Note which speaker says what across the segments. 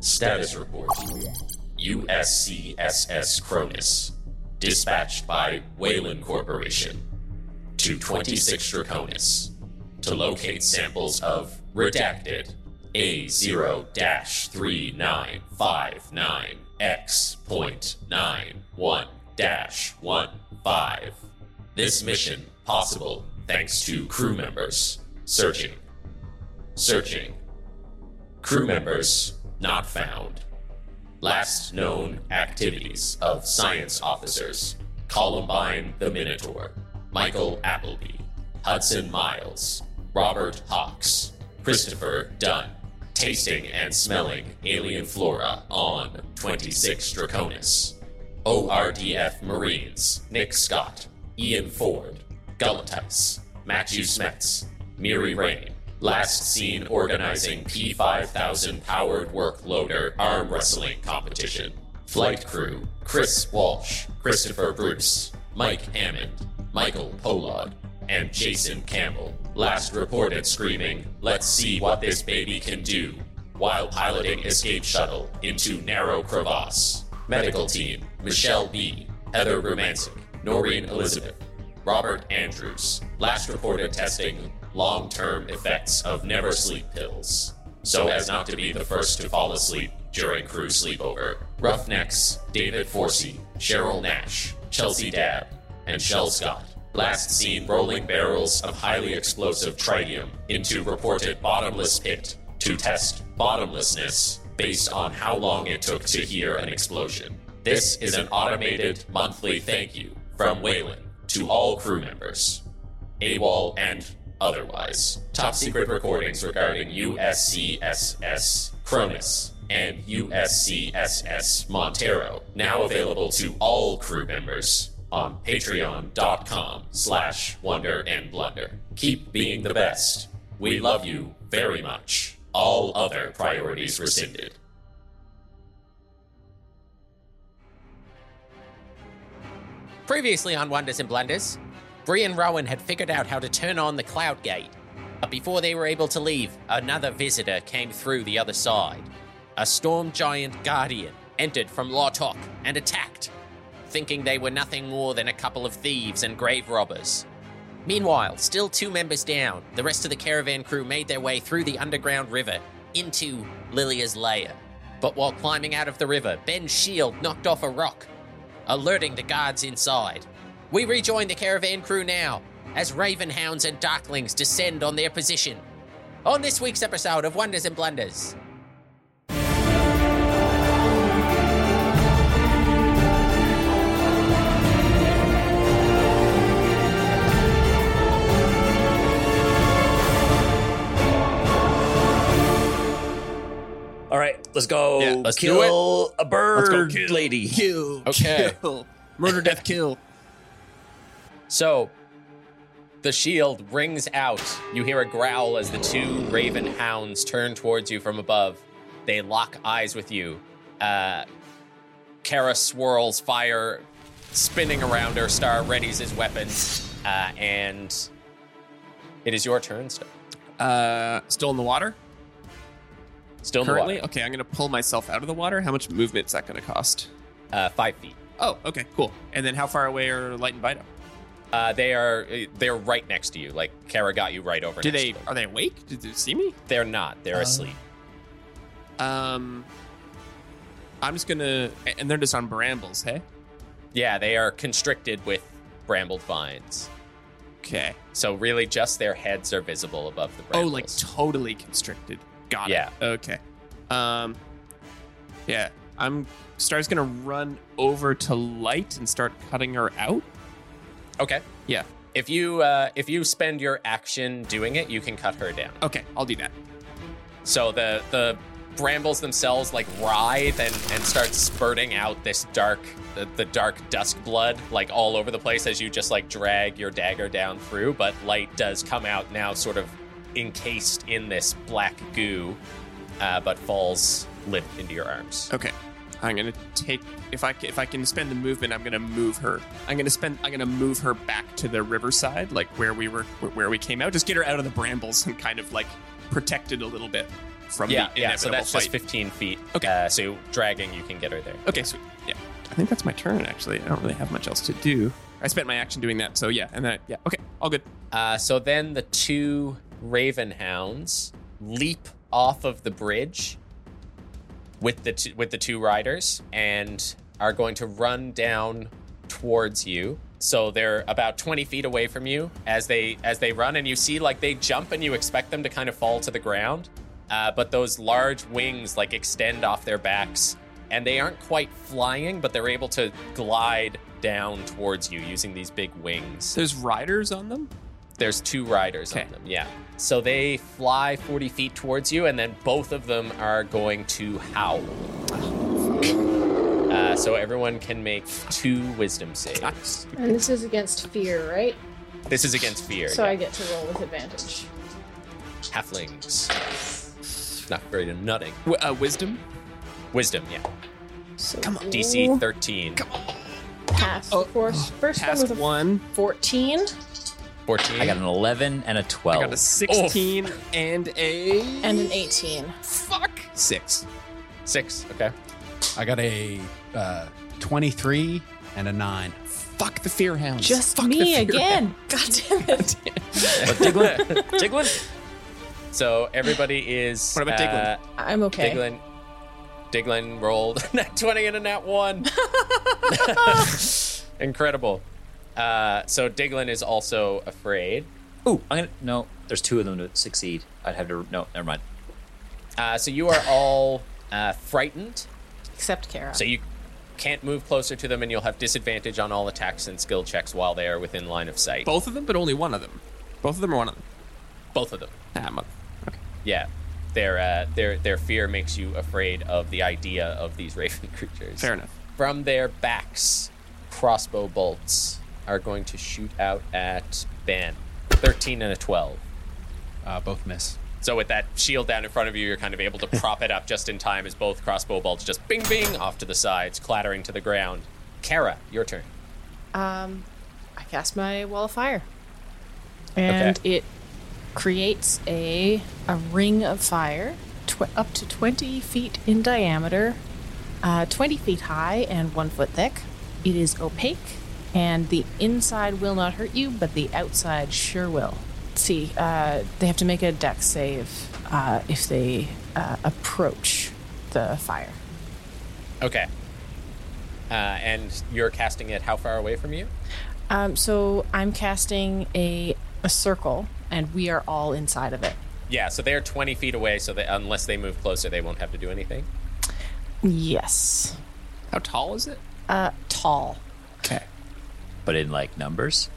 Speaker 1: Status report USCSS Cronus. Dispatched by Whalen Corporation to 26 Draconis to locate samples of redacted A0 3959X.91 15. This mission possible thanks to crew members searching. Searching. Crew members not found. Last known activities of science officers. Columbine the Minotaur, Michael Appleby, Hudson Miles, Robert Hawks, Christopher Dunn, tasting and smelling alien flora on 26 Draconis. ORDF Marines. Nick Scott, Ian Ford, Gullatice, Matthew Smets, Miri Rain. Last seen organizing P5000 powered work loader arm wrestling competition. Flight crew Chris Walsh, Christopher Bruce, Mike Hammond, Michael Polod, and Jason Campbell. Last reported screaming, Let's see what this baby can do, while piloting escape shuttle into narrow crevasse. Medical team Michelle B., Heather Romancic, Noreen Elizabeth, Robert Andrews. Last reported testing long term effects of never sleep pills, so as not to be the first to fall asleep during crew sleepover. Roughnecks David Forsey, Cheryl Nash, Chelsea Dabb, and Shell Scott. Last seen rolling barrels of highly explosive tritium into reported bottomless pit to test bottomlessness based on how long it took to hear an explosion. This is an automated monthly thank you from Wayland to all crew members, AWOL and otherwise. Top secret recordings regarding USCSS Cronus and USCSS Montero now available to all crew members on patreon.com slash wonder and blunder. Keep being the best. We love you very much. All other priorities rescinded.
Speaker 2: Previously on Wonders and Blunders, Bri and Rowan had figured out how to turn on the Cloud Gate. But before they were able to leave, another visitor came through the other side. A storm giant guardian entered from Lawtok and attacked, thinking they were nothing more than a couple of thieves and grave robbers. Meanwhile, still two members down, the rest of the caravan crew made their way through the underground river into Lilia's lair. But while climbing out of the river, Ben's shield knocked off a rock, alerting the guards inside. We rejoin the caravan crew now as Ravenhounds and Darklings descend on their position. On this week's episode of Wonders and Blunders.
Speaker 3: All right, let's go.
Speaker 4: Yeah, let's do
Speaker 3: kill a bird,
Speaker 4: Let's go kill.
Speaker 3: lady.
Speaker 4: Kill.
Speaker 2: Okay.
Speaker 4: Kill. Murder, death, kill.
Speaker 2: So, the shield rings out. You hear a growl as the two raven hounds turn towards you from above. They lock eyes with you. Uh, Cara swirls fire, spinning around her. Star readies his weapons, uh, and it is your turn, Star.
Speaker 4: Uh, still in the water
Speaker 2: Still in the
Speaker 4: currently.
Speaker 2: water.
Speaker 4: Okay, I'm gonna pull myself out of the water. How much movement is that gonna cost?
Speaker 2: Uh, five feet.
Speaker 4: Oh, okay, cool. And then how far away are Light and Vita?
Speaker 2: Uh, they are they're right next to you. Like Cara got you right over.
Speaker 4: Do
Speaker 2: next
Speaker 4: they
Speaker 2: to them.
Speaker 4: are they awake? Did they see me?
Speaker 2: They're not. They're
Speaker 4: Oh.
Speaker 2: asleep.
Speaker 4: Um, I'm just gonna, and they're just on brambles. Hey.
Speaker 2: Yeah, they are constricted with brambled vines.
Speaker 4: Okay.
Speaker 2: So really, just their heads are visible above the brambles.
Speaker 4: Oh, like totally constricted. Got
Speaker 2: Yeah.
Speaker 4: it. Okay. Um, yeah. I'm. Star's gonna run over to Light and start cutting her out.
Speaker 2: Okay.
Speaker 4: Yeah.
Speaker 2: If you uh, if you spend your action doing it, you can cut her down.
Speaker 4: Okay, I'll do that.
Speaker 2: So the the brambles themselves like writhe and, and start spurting out this dark the, the dark dusk blood like all over the place as you just like drag your dagger down through. But light does come out now, sort of encased in this black goo, uh, but falls limp into your arms.
Speaker 4: Okay. I'm gonna take if I ca- if I can spend the movement, I'm gonna move her. I'm gonna spend. I'm gonna move her back to the riverside, like where we were, where we came out. Just get her out of the brambles and kind of like protected a little bit from
Speaker 1: Yeah,
Speaker 4: the
Speaker 1: yeah. So that's
Speaker 4: fight.
Speaker 1: just 15 feet.
Speaker 4: Okay.
Speaker 1: Uh, so dragging, you can get her there.
Speaker 4: Okay, sweet. Yeah. I think that's my turn, actually. I don't really have much else to do. I spent my action doing that, so yeah. And then, yeah. Okay, all good.
Speaker 1: Uh, so then the two raven hounds leap off of the bridge with the two, with the two riders and are going to run down towards you. So they're about 20 feet away from you as they as they run, and you see like they jump, and you expect them to kind of fall to the ground, uh, but those large wings like extend off their backs, and they aren't quite flying, but they're able to glide down towards you using these big wings.
Speaker 4: There's riders on them?
Speaker 1: There's two riders
Speaker 4: Okay.
Speaker 1: on them, yeah. So they fly 40 feet towards you, and then both of them are going to howl. Uh, so everyone can make two wisdom saves.
Speaker 5: And this is against fear, right?
Speaker 1: This is against fear.
Speaker 5: So
Speaker 1: yeah.
Speaker 5: I get to roll with advantage.
Speaker 1: Halflings. Not great at nutting.
Speaker 4: W- uh, wisdom?
Speaker 1: Wisdom, yeah.
Speaker 5: So
Speaker 4: Come on.
Speaker 1: DC 13. Come on.
Speaker 5: Pass.
Speaker 4: Oh,
Speaker 5: of course. First one
Speaker 4: Past
Speaker 5: with a
Speaker 4: one.
Speaker 5: 14.
Speaker 1: 14.
Speaker 3: I got an 11 and a 12.
Speaker 4: I got a 16 and a.
Speaker 5: And an 18.
Speaker 4: Fuck. Six.
Speaker 1: Six. Okay.
Speaker 6: I got a uh, 23 and a 9.
Speaker 4: Fuck the fear hounds.
Speaker 5: Just
Speaker 4: Fuck
Speaker 5: me
Speaker 4: fear
Speaker 5: again. God damn it.
Speaker 3: But Diglin, Diglin,
Speaker 1: So everybody is.
Speaker 4: What about Diglin?
Speaker 1: uh,
Speaker 5: I'm okay.
Speaker 1: Diglin. Diglin rolled a nat 20 and a nat 1. Incredible. Uh, so Diglin is also afraid.
Speaker 3: Ooh, I'm gonna. No, there's two of them to succeed. I'd have to. No, never mind.
Speaker 1: Uh, so you are all uh, frightened.
Speaker 5: Except Cara.
Speaker 1: So you can't move closer to them, and you'll have disadvantage on all attacks and skill checks while they are within line of sight.
Speaker 4: Both of them, but only one of them. Both of them or one of them?
Speaker 1: Both of them.
Speaker 4: Ah, mother. Okay.
Speaker 1: Yeah. Their, uh, their, their fear makes you afraid of the idea of these raven creatures.
Speaker 4: Fair enough.
Speaker 1: From their backs, crossbow bolts are going to shoot out at Ben. 13 and a 12.
Speaker 6: Uh, both miss.
Speaker 1: So with that shield down in front of you, you're kind of able to prop it up just in time as both crossbow bolts just bing bing off to the sides, clattering to the ground. Cara, your turn.
Speaker 5: Um, I cast my wall of fire, and it creates a a ring of fire, tw- up to twenty feet in diameter, uh, twenty feet high, and one foot thick. It is opaque, and the inside will not hurt you, but the outside sure will. Let's see, uh, they have to make a dex save uh, if they uh, approach the fire.
Speaker 1: Okay. Uh, and you're casting it how far away from you?
Speaker 5: Um, so I'm casting a a circle, and we are all inside of it.
Speaker 1: Yeah, so they're 20 feet away, so that unless they move closer, they won't have to do anything.
Speaker 5: Yes.
Speaker 4: How tall is it?
Speaker 5: Uh, tall.
Speaker 4: Okay.
Speaker 3: But in like numbers.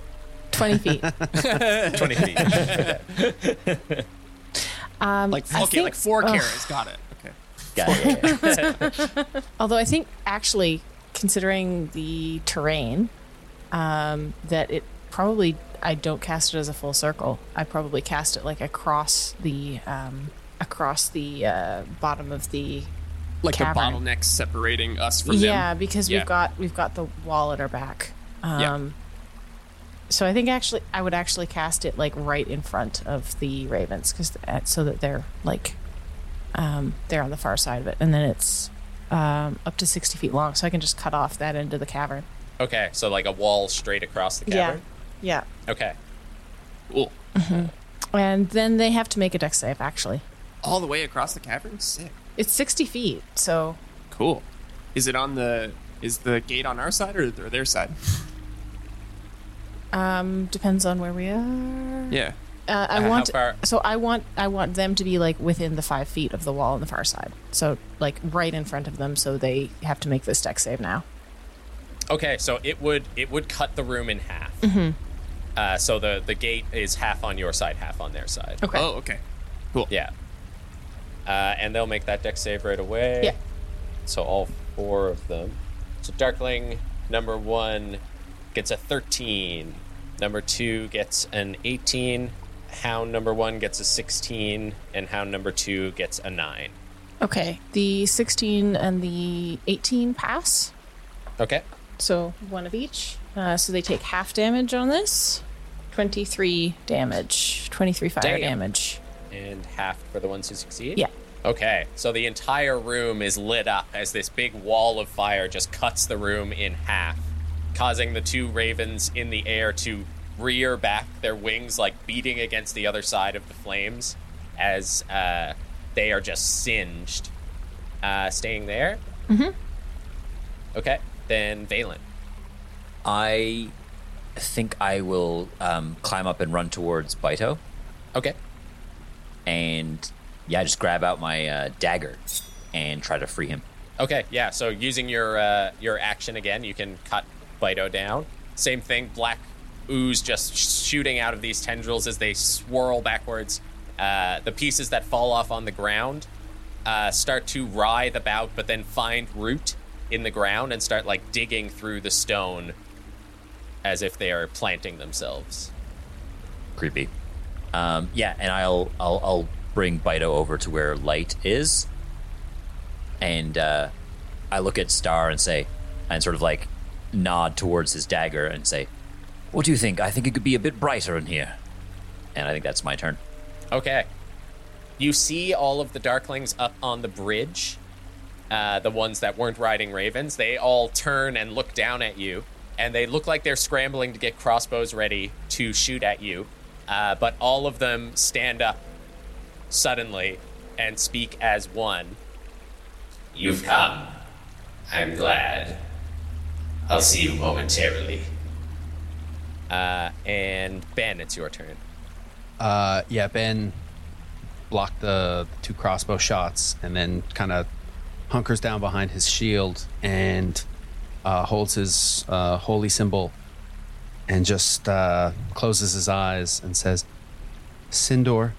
Speaker 5: 20 feet.
Speaker 1: 20 feet.
Speaker 5: Um,
Speaker 4: Like okay,
Speaker 5: think-
Speaker 4: like four
Speaker 5: ugh.
Speaker 4: carats. Got it. Okay.
Speaker 3: Got it. yeah, yeah.
Speaker 5: Although I think actually, considering the terrain, um, that it probably I don't cast it as a full circle. I probably cast it like across the um, across the uh, bottom of the
Speaker 4: Like
Speaker 5: Cavern.
Speaker 4: the bottlenecks separating us from
Speaker 5: yeah
Speaker 4: them.
Speaker 5: because
Speaker 4: Yeah.
Speaker 5: we've got we've got the wall at our back. Um,
Speaker 4: Yeah.
Speaker 5: So I think actually I would actually cast it like right in front of the ravens because so that they're like um, they're on the far side of it, and then it's um, up to sixty feet long, so I can just cut off that end of the cavern.
Speaker 1: okay, so like a wall straight across the
Speaker 5: Yeah.
Speaker 1: cavern?
Speaker 5: Yeah,
Speaker 1: Okay.
Speaker 4: Cool.
Speaker 5: and then they have to make a dex save. Actually,
Speaker 4: All the way across the cavern. Sick.
Speaker 5: it's sixty feet, so
Speaker 4: Cool. Is it on the? Is the gate on our side or, or their side?
Speaker 5: um, depends on where we are.
Speaker 4: Yeah.
Speaker 5: Uh, I
Speaker 1: Uh, how
Speaker 5: want
Speaker 1: far-
Speaker 5: so I want I want them to be like within the five feet of the wall on the far side. So like right in front of them, so they have to make this deck save now.
Speaker 1: Okay, so it would it would cut the room in half. Uh, so the the gate is half on your side, half on their side.
Speaker 5: Okay.
Speaker 4: Oh, okay. Cool.
Speaker 1: Yeah. Uh, and they'll make that deck save right away.
Speaker 5: Yeah.
Speaker 1: So all four of them. So Darkling number one gets a 13. Number two gets an 18. Hound number one gets a 16. And Hound number two gets a 9.
Speaker 5: Okay. The sixteen and the eighteen pass.
Speaker 1: Okay.
Speaker 5: So one of each. Uh, so they take half damage on this. Twenty-three damage. Twenty-three fire
Speaker 1: Damn.
Speaker 5: damage.
Speaker 1: And half for the ones who succeed?
Speaker 5: Yeah.
Speaker 1: Okay, so the entire room is lit up as this big wall of fire just cuts the room in half, causing the two ravens in the air to rear back, their wings like beating against the other side of the flames as uh, they are just singed. Uh, staying there? Mm-hmm. Okay, then Vaelin.
Speaker 3: I think I will um, climb up and run towards Baito,
Speaker 1: Okay.
Speaker 3: and yeah, I just grab out my uh, dagger and try to free him.
Speaker 1: Okay, yeah. So using your uh, your action again, you can cut Bido down. Same thing, black ooze just shooting out of these tendrils as they swirl backwards. Uh, the pieces that fall off on the ground uh, start to writhe about, but then find root in the ground and start like digging through the stone as if they are planting themselves.
Speaker 3: Creepy. Um, yeah, and I'll I'll I'll bring Baito over to where light is, and uh, I look at Star and say, and sort of like nod towards his dagger and say, "What do you think? I think it could be a bit brighter in here." And I think that's my turn.
Speaker 1: Okay. You see all of the Darklings up on the bridge, uh, the ones that weren't riding ravens. They all turn and look down at you, and they look like they're scrambling to get crossbows ready to shoot at you. Uh, but all of them stand up suddenly and speak as one.
Speaker 7: You've come. I'm glad. I'll see you momentarily.
Speaker 1: Uh, and Ben, it's your turn.
Speaker 6: Uh, yeah, Ben blocked the two crossbow shots and then kind of hunkers down behind his shield and uh, holds his uh, holy symbol and just uh, closes his eyes and says, Sindor,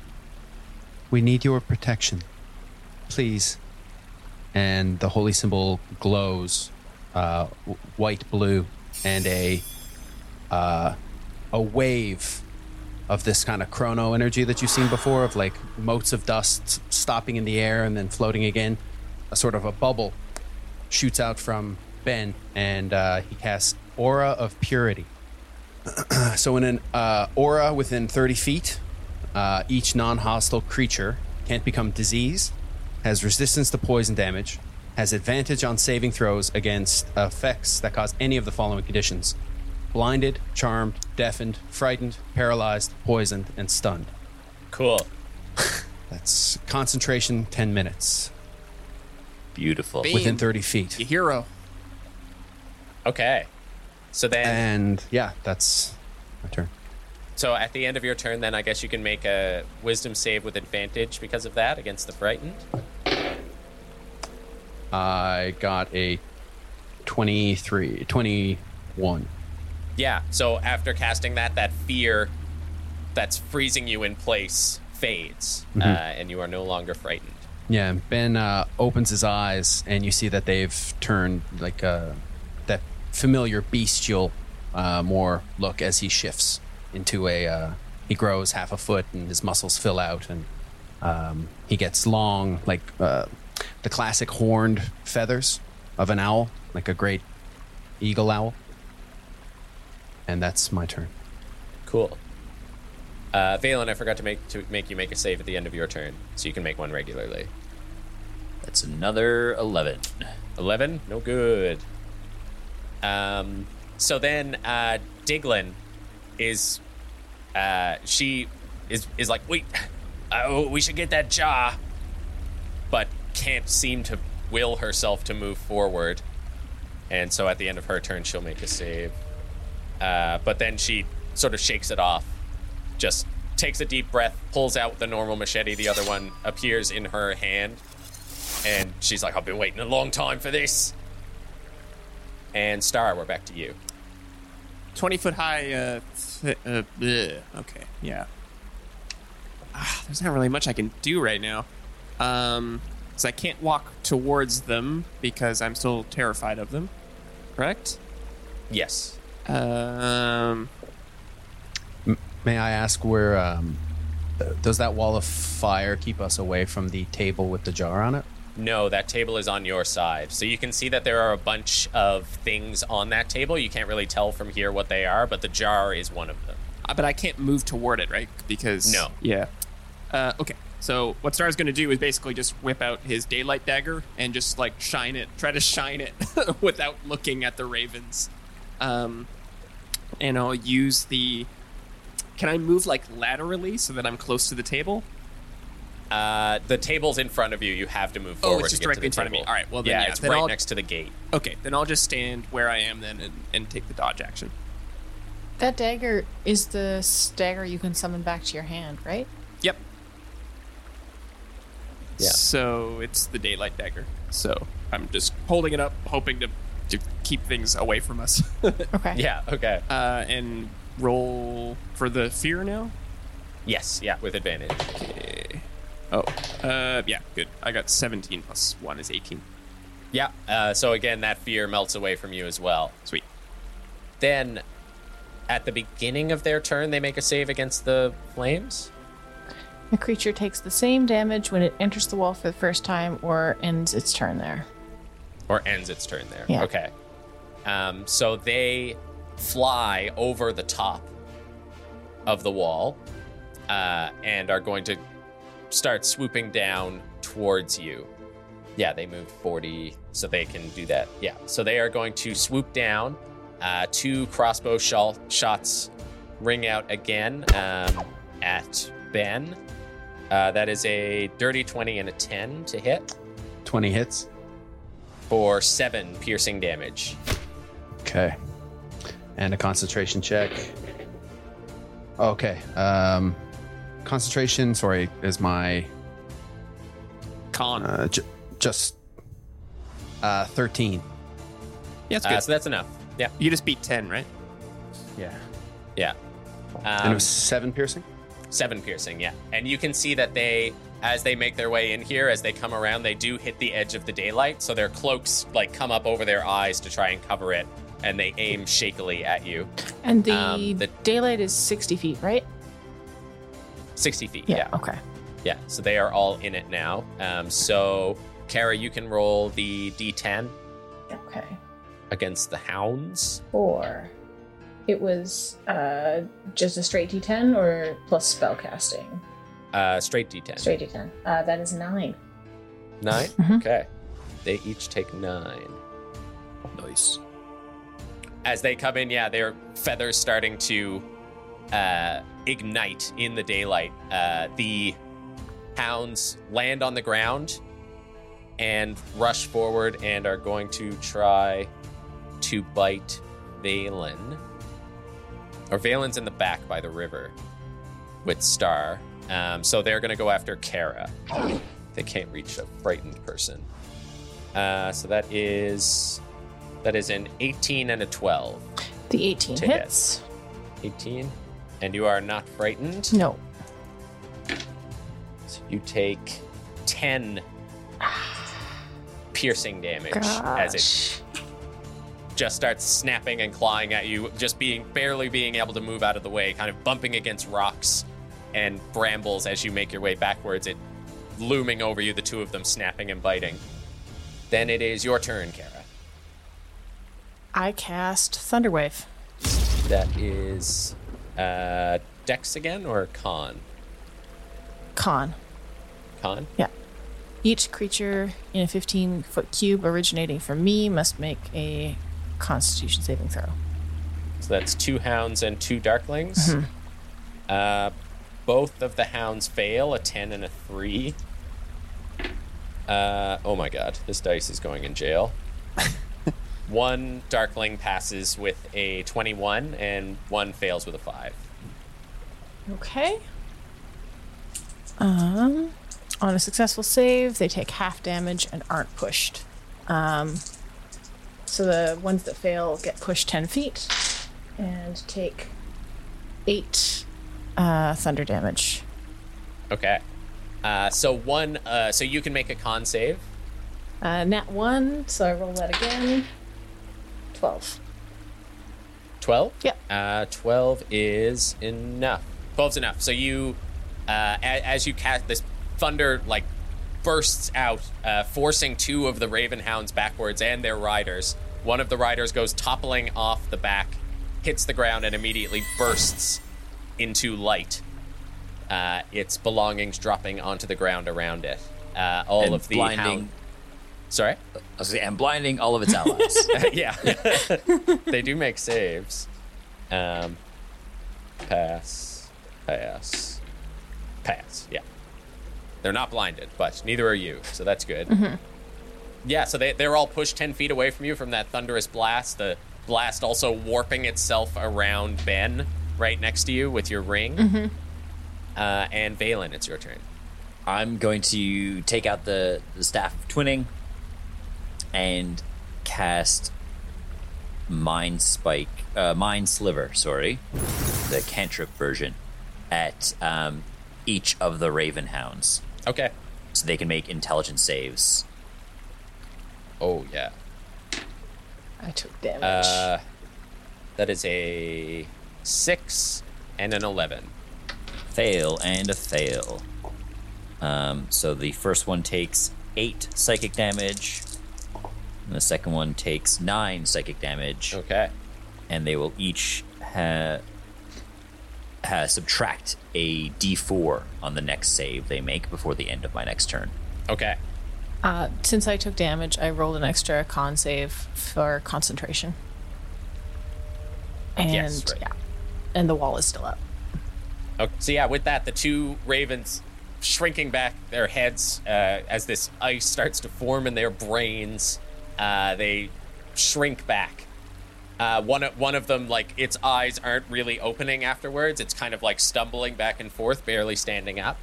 Speaker 6: we need your protection. Please. And the holy symbol glows uh, white, blue, and a uh, a wave of this kind of chrono energy that you've seen before of like motes of dust stopping in the air and then floating again. A sort of a bubble shoots out from Ben and uh, he casts Aura of Purity. so, in an uh, aura within 30 feet, uh, each non hostile creature can't become diseased, has resistance to poison damage, has advantage on saving throws against effects that cause any of the following conditions blinded, charmed, deafened, frightened, paralyzed, poisoned, and stunned.
Speaker 1: Cool.
Speaker 6: That's concentration 10 minutes
Speaker 3: Beautiful.
Speaker 4: Beam.
Speaker 6: within 30 feet.
Speaker 4: You hero.
Speaker 1: Okay. So then,
Speaker 6: And yeah, that's my turn.
Speaker 1: So at the end of your turn, then I guess you can make a wisdom save with advantage because of that against the frightened.
Speaker 6: I got a 23, 21.
Speaker 1: Yeah. So after casting that, that fear that's freezing you in place fades, uh, and you are no longer frightened.
Speaker 6: Yeah, Ben uh, opens his eyes, and you see that they've turned like uh, that familiar bestial, uh, more look as he shifts into a. Uh, he grows half a foot, and his muscles fill out, and um, he gets long, like uh, the classic horned feathers of an owl, like a great eagle owl. And that's my turn.
Speaker 1: Cool. Uh, Vaelin, I forgot to make to make you make a save at the end of your turn, so you can make one regularly.
Speaker 3: That's another 11.
Speaker 1: 11 no good um so then uh diglin is uh she is is like wait uh, we should get that jaw, but can't seem to will herself to move forward and so at the end of her turn she'll make a save uh but then she sort of shakes it off just takes a deep breath pulls out the normal machete the other one appears in her hand and she's like, I've been waiting a long time for this. And Star, we're back to you.
Speaker 4: 20 foot high. Uh, th- uh. Okay, yeah. Ah, there's not really much I can do right now. Um, because I can't walk towards them because I'm still terrified of them. Correct?
Speaker 1: Yes.
Speaker 4: Um,
Speaker 6: May I ask where um, does that wall of fire keep us away from the table with the jar on it?
Speaker 1: No, that table is on your side. So you can see that there are a bunch of things on that table. You can't really tell from here what they are, but the jar is one of them.
Speaker 4: uh, but I can't move toward it, right? Because
Speaker 1: No.
Speaker 4: Yeah. Uh, okay. So what Star's going to do is basically just whip out his daylight dagger and just like shine it, try to shine it without looking at the ravens. Um, and I'll use the. Can I move like laterally so that I'm close to the table?
Speaker 1: Uh, the table's in front of you. You have to move forward.
Speaker 4: Oh, it's just
Speaker 1: to get to
Speaker 4: directly
Speaker 1: the
Speaker 4: in front of me. All right, well then,
Speaker 1: yeah,
Speaker 4: yeah,
Speaker 1: it's
Speaker 4: then
Speaker 1: right
Speaker 4: I'll-
Speaker 1: next to the gate.
Speaker 4: Okay, then I'll just stand where I am then and, and take the dodge action.
Speaker 5: That dagger is the s- dagger you can summon back to your hand, right?
Speaker 4: Yep.
Speaker 1: Yeah.
Speaker 4: So it's the daylight dagger. So I'm just holding it up, hoping to to keep things away from us.
Speaker 5: Okay.
Speaker 1: Yeah. Okay.
Speaker 4: uh, and roll for the fear now.
Speaker 1: Yes. Yeah. With advantage.
Speaker 4: Okay. Oh, uh, yeah, good. I got 17 plus one is 18.
Speaker 1: Yeah. Uh, so again, that fear melts away from you as well.
Speaker 4: Sweet.
Speaker 1: Then, at the beginning of their turn, they make a save against the flames.
Speaker 5: The creature takes the same damage when it enters the wall for the first time or ends its turn there.
Speaker 1: or ends its turn there.
Speaker 5: Yeah.
Speaker 1: Okay. Um, so they fly over the top of the wall uh, and are going to start swooping down towards you. Yeah, they moved 40, so they can do that. Yeah, so they are going to swoop down. Uh, two crossbow shol- shots ring out again um, at Ben. Uh, that is a dirty 20 and a 10 to hit
Speaker 6: 20 hits.
Speaker 1: for seven piercing damage.
Speaker 6: Okay. And a concentration check. Okay. Um, concentration, sorry, is my
Speaker 4: Con.
Speaker 6: uh, j- just uh, 13.
Speaker 4: yeah, that's
Speaker 1: Uh,
Speaker 4: good.
Speaker 1: so that's enough. Yeah,
Speaker 4: you just beat 10, right?
Speaker 6: Yeah.
Speaker 1: yeah.
Speaker 6: and
Speaker 1: Um,
Speaker 6: it was seven piercing?
Speaker 1: seven piercing. Yeah, and you can see that they, as they make their way in here, as they come around, they do hit the edge of the daylight. So their cloaks like come up over their eyes to try and cover it, and they aim shakily at you.
Speaker 5: And the,
Speaker 1: Um, the-
Speaker 5: daylight is 60 feet, right?
Speaker 1: Sixty feet. Yeah,
Speaker 5: Okay.
Speaker 1: yeah. So they are all in it now. Um, so Cara, you can roll the D10
Speaker 8: Okay.
Speaker 1: against the hounds.
Speaker 8: Four. It was uh, just a straight d10 or plus spell casting?
Speaker 1: Uh, straight D10.
Speaker 8: Straight d10. Uh, that is nine.
Speaker 1: 9
Speaker 5: Mhm.
Speaker 1: Okay. They each take nine.
Speaker 4: Nice.
Speaker 1: As they come in, yeah, their feathers starting to uh, ignite in the daylight. Uh, the hounds land on the ground and rush forward and are going to try to bite Vaelin. Or Vaelin's in the back by the river with Star. Um, so they're going to go after Cara. They can't reach a frightened person. Uh, so that is that is an 18 and a 12.
Speaker 5: The 18
Speaker 1: To hit.
Speaker 5: hits.
Speaker 1: 18. And you are not frightened.
Speaker 5: No.
Speaker 1: So you take 10 piercing damage as it just starts snapping and clawing at you, just being barely being able to move out of the way, kind of bumping against rocks and brambles as you make your way backwards. It looming over you, the two of them snapping and biting. Then it is your turn, Cara.
Speaker 5: I cast Thunderwave.
Speaker 1: That is uh, Dex again or Con?
Speaker 5: Con.
Speaker 1: Con.
Speaker 5: Yeah. Each creature in a 15 foot cube originating from me must make a constitution saving throw.
Speaker 1: So that's two hounds and two darklings. Uh, both of the hounds fail a 10 and a 3. Uh, oh my god, this dice is going in jail. one darkling passes with a 21, and one fails with a 5.
Speaker 5: Okay. Um, on a successful save, they take half damage and aren't pushed. Um, so the ones that fail get pushed 10 feet and take 8 uh, thunder damage.
Speaker 1: Okay. Uh, so one, uh, so you can make a con save.
Speaker 5: Uh, nat 1, so I roll that again. 12.
Speaker 1: 12?
Speaker 5: Yeah.
Speaker 1: Uh, 12 is enough. 12's enough. So you, uh, a- as you cast this thunder, like, bursts out, uh, forcing two of the Raven Hounds backwards and their riders. One of the riders goes toppling off the back, hits the ground, and immediately bursts into light. uh, its belongings dropping onto the ground around it. Uh, all
Speaker 3: And
Speaker 1: of the
Speaker 3: blinding-
Speaker 1: hound- Sorry.
Speaker 3: I was gonna say, and blinding all of its allies.
Speaker 1: yeah, they do make saves. Um, pass, pass, pass. Yeah, they're not blinded, but neither are you, so that's good. Yeah, so they they're all pushed ten feet away from you from that thunderous blast. The blast also warping itself around Ben right next to you with your ring. Uh, and Vaelin, it's your turn.
Speaker 3: I'm going to take out the, the staff of twinning and cast Mind Spike, uh, Mind Sliver, sorry, the cantrip version, at um, each of the Raven Hounds
Speaker 1: Okay.
Speaker 3: so they can make intelligence saves.
Speaker 1: Oh yeah.
Speaker 5: I took damage.
Speaker 1: Uh, that is a six and an eleven.
Speaker 3: Fail and a fail. Um, so the first one takes eight psychic damage, and the second one takes nine psychic damage.
Speaker 1: Okay.
Speaker 3: and they will each ha- ha- subtract a d4 on the next save they make before the end of my next turn.
Speaker 1: Okay.
Speaker 5: Uh, since I took damage, I rolled an extra con save for concentration. And
Speaker 1: Yes, right.
Speaker 5: yeah, and the wall is still up.
Speaker 1: Okay. So yeah, with that, the two ravens shrinking back their heads uh, as this ice starts to form in their brains. Uh, they shrink back. Uh, one of one of them, like its eyes aren't really opening afterwards. It's kind of like stumbling back and forth, barely standing up.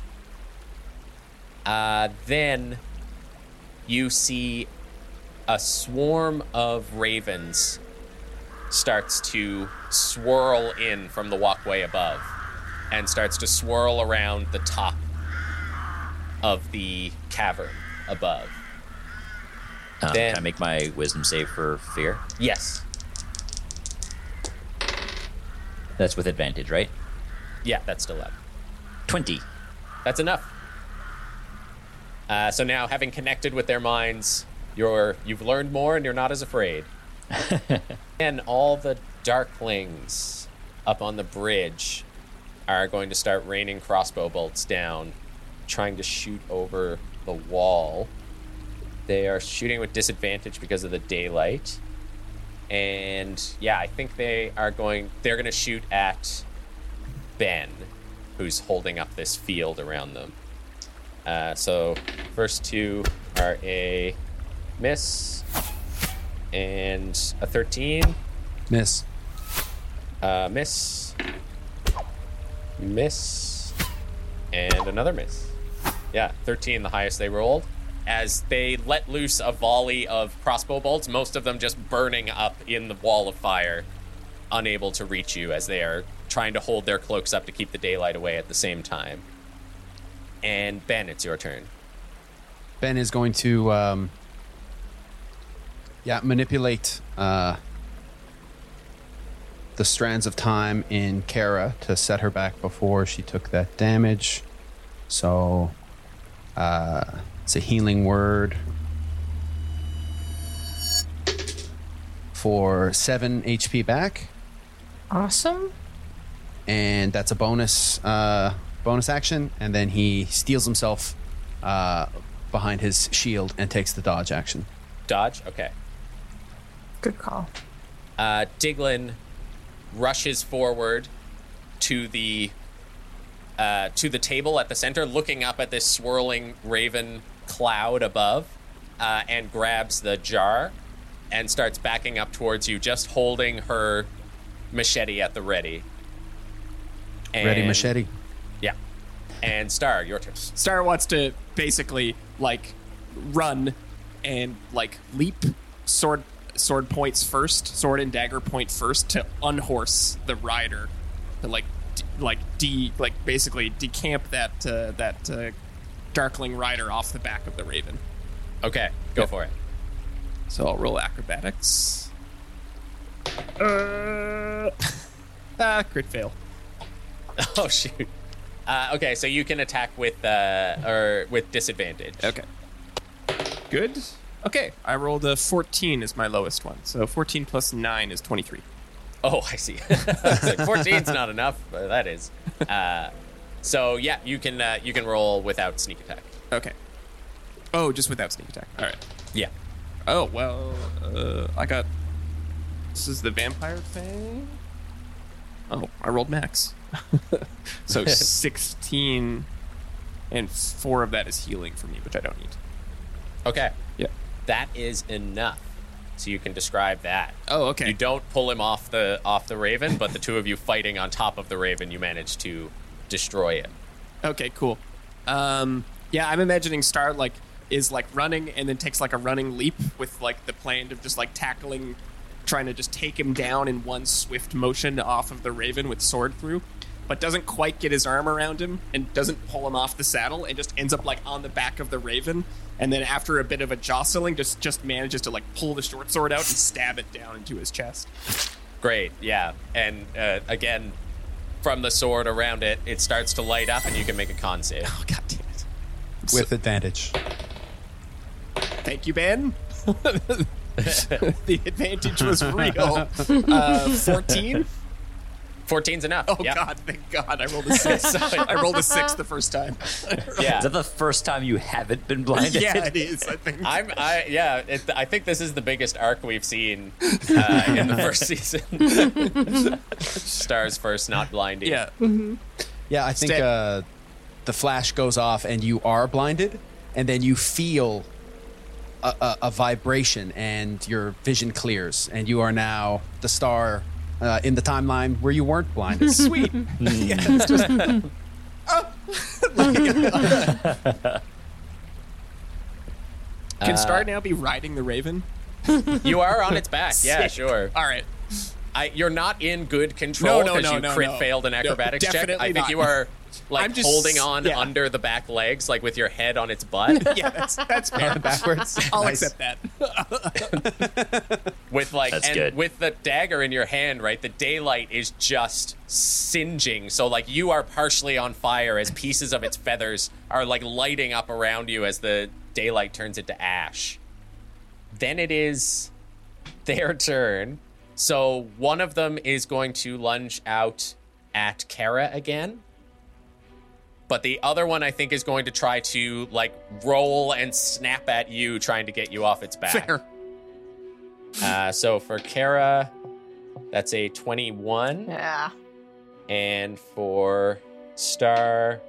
Speaker 1: Uh, then you see a swarm of ravens starts to swirl in from the walkway above and starts to swirl around the top of the cavern above.
Speaker 3: Um,
Speaker 1: Then-
Speaker 3: can I make my wisdom save for fear?
Speaker 1: Yes.
Speaker 3: That's with advantage, right?
Speaker 1: Yeah, that's still up.
Speaker 3: 20.
Speaker 1: That's enough. Uh, so now, having connected with their minds, you're you've learned more and you're not as afraid. and all the darklings up on the bridge are going to start raining crossbow bolts down, trying to shoot over the wall. They are shooting with disadvantage because of the daylight. And yeah, I think they are going they're going to shoot at Ben, who's holding up this field around them. Uh, so, first two are a miss and a 13.
Speaker 6: Miss.
Speaker 1: Uh, miss. Miss. And another miss. Yeah, 13, the highest they rolled. As they let loose a volley of crossbow bolts, most of them just burning up in the wall of fire, unable to reach you as they are trying to hold their cloaks up to keep the daylight away at the same time. And Ben, it's your turn.
Speaker 6: Ben is going to, um, yeah, manipulate uh, the strands of time in Cara to set her back before she took that damage. So, uh, it's a healing word for seven HP back,
Speaker 5: Awesome.
Speaker 6: and that's a bonus uh, bonus action. And then he steals himself uh, behind his shield and takes the dodge action.
Speaker 1: Dodge? Okay.
Speaker 5: Good call.
Speaker 1: uh, Diglin rushes forward to the uh, to the table at the center, looking up at this swirling raven cloud above, uh, and grabs the jar and starts backing up towards you, just holding her machete at the ready.
Speaker 6: Ready, machete.
Speaker 1: Yeah. And Star, your turn.
Speaker 4: Star wants to basically like run and like leap sword sword points first, sword and dagger point first to unhorse the rider, to like d- like de like basically decamp that uh, that uh, darkling rider off the back of the raven.
Speaker 1: Okay, go
Speaker 4: Yep.
Speaker 1: for it.
Speaker 4: So I'll roll acrobatics. Uh, ah, crit fail.
Speaker 1: Oh shoot. Uh, okay, so you can attack with uh, or with disadvantage.
Speaker 4: Okay. Good. Okay, I rolled a 14 as my lowest one. So 14 plus 9 is 23.
Speaker 1: Oh, I see. 14's not enough, but that is. Uh, So yeah, you can uh, you can roll without sneak attack.
Speaker 4: Okay. Oh, just without sneak attack. All right.
Speaker 1: Yeah.
Speaker 4: Oh well, uh, I got. This is the vampire thing. Oh, I rolled max. so sixteen, and four of that is healing for me, which I don't need.
Speaker 1: Okay.
Speaker 4: Yeah.
Speaker 1: That is enough. So you can describe that.
Speaker 4: Oh, okay.
Speaker 1: You don't pull him off the off the raven, but the two of you fighting on top of the raven, you manage to destroy it.
Speaker 4: Okay, cool. Um, yeah, I'm imagining Star like is like running and then takes like a running leap with like the plan of just like tackling, trying to just take him down in one swift motion off of the Raven with sword through, but doesn't quite get his arm around him and doesn't pull him off the saddle and just ends up like on the back of the Raven. And then after a bit of a jostling, just just manages to like pull the short sword out and stab it down into his chest.
Speaker 1: Great, yeah. And uh, again, from the sword around it, it starts to light up, and you can make a con save.
Speaker 4: Oh god damn it!
Speaker 6: With advantage.
Speaker 4: Thank you, Ben. the advantage was real. Uh, 14?
Speaker 1: 14's enough.
Speaker 4: Oh,
Speaker 1: Yep.
Speaker 4: God, thank God. I rolled a six. I rolled a six the first time.
Speaker 1: Yeah.
Speaker 3: Is that the first time you haven't been blinded?
Speaker 4: yeah, it is, I think.
Speaker 1: I'm, I yeah. It, I think this is the biggest arc we've seen uh, in the first season. Star's first not blinding.
Speaker 4: yeah.
Speaker 6: Yeah, I think
Speaker 4: Stay-
Speaker 6: uh, the flash goes off and you are blinded, and then you feel a, a, a vibration and your vision clears, and you are now the star uh, in the timeline where you weren't blinded.
Speaker 4: Sweet. yeah, it's just. Can Star now be riding the Raven?
Speaker 1: You are on its back. Yeah, sure.
Speaker 4: All right.
Speaker 1: I, you're not in good control
Speaker 4: No, no,
Speaker 1: because
Speaker 4: no,
Speaker 1: you
Speaker 4: no,
Speaker 1: crit
Speaker 4: no.
Speaker 1: failed an
Speaker 4: No,
Speaker 1: acrobatics check. I think
Speaker 4: not.
Speaker 1: you are like
Speaker 4: I'm just-
Speaker 1: holding on
Speaker 4: yeah.
Speaker 1: under the back legs, like with your head on its butt,
Speaker 4: Yeah, that's, that's fair.
Speaker 6: Backwards.
Speaker 4: I'll
Speaker 6: Nice.
Speaker 4: accept that.
Speaker 1: with like
Speaker 3: That's
Speaker 1: and
Speaker 3: good.
Speaker 1: with the dagger in your hand. Right, the daylight is just singeing. So like you are partially on fire as pieces of its feathers are like lighting up around you as the daylight turns into ash. Then it is their turn. So one of them is going to lunge out at Cara again. But the other one, I think, is going to try to like roll and snap at you, trying to get you off its back.
Speaker 4: Fair.
Speaker 1: Uh, so for Cara, that's a 21.
Speaker 5: Yeah.
Speaker 1: And for Star,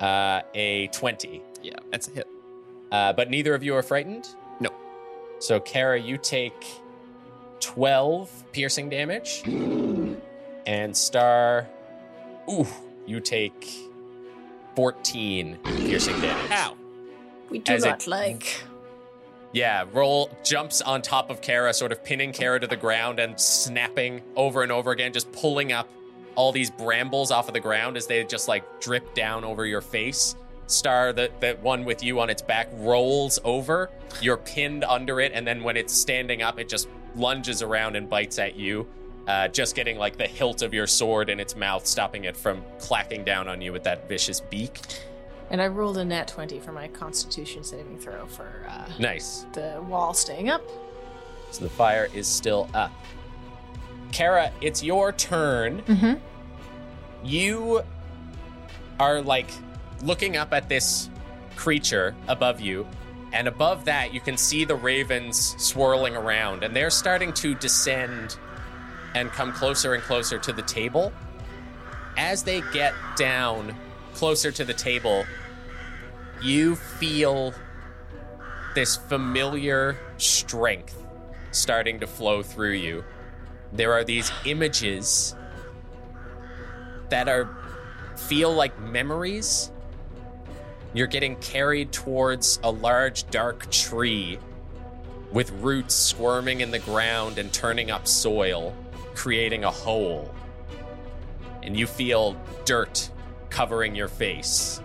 Speaker 1: uh, a 20.
Speaker 4: Yeah, that's a hit.
Speaker 1: Uh, but neither of you are frightened?
Speaker 4: No.
Speaker 1: So, Cara, you take 12 piercing damage. And Star, ooh, you take 14 piercing damage.
Speaker 4: Ow.
Speaker 5: We do
Speaker 1: As it-
Speaker 5: not like.
Speaker 1: Yeah, roll jumps on top of Cara, sort of pinning Cara to the ground and snapping over and over again, just pulling up all these brambles off of the ground as they just like drip down over your face. Star, that that one with you on its back, rolls over. You're pinned under it, and then when it's standing up, it just lunges around and bites at you. Uh, just getting like the hilt of your sword in its mouth, stopping it from clacking down on you with that vicious beak.
Speaker 5: And I rolled a nat 20 for my constitution saving throw for uh,
Speaker 1: Nice.
Speaker 5: the wall staying up.
Speaker 1: So the fire is still up. Cara, it's your turn.
Speaker 5: Mhm.
Speaker 1: You are like looking up at this creature above you, and above that, you can see the ravens swirling around, and they're starting to descend and come closer and closer to the table. As they get down closer to the table, you feel this familiar strength starting to flow through you. There are these images that are feel like memories. You're getting carried towards a large dark tree with roots squirming in the ground and turning up soil, creating a hole. And you feel dirt covering your face.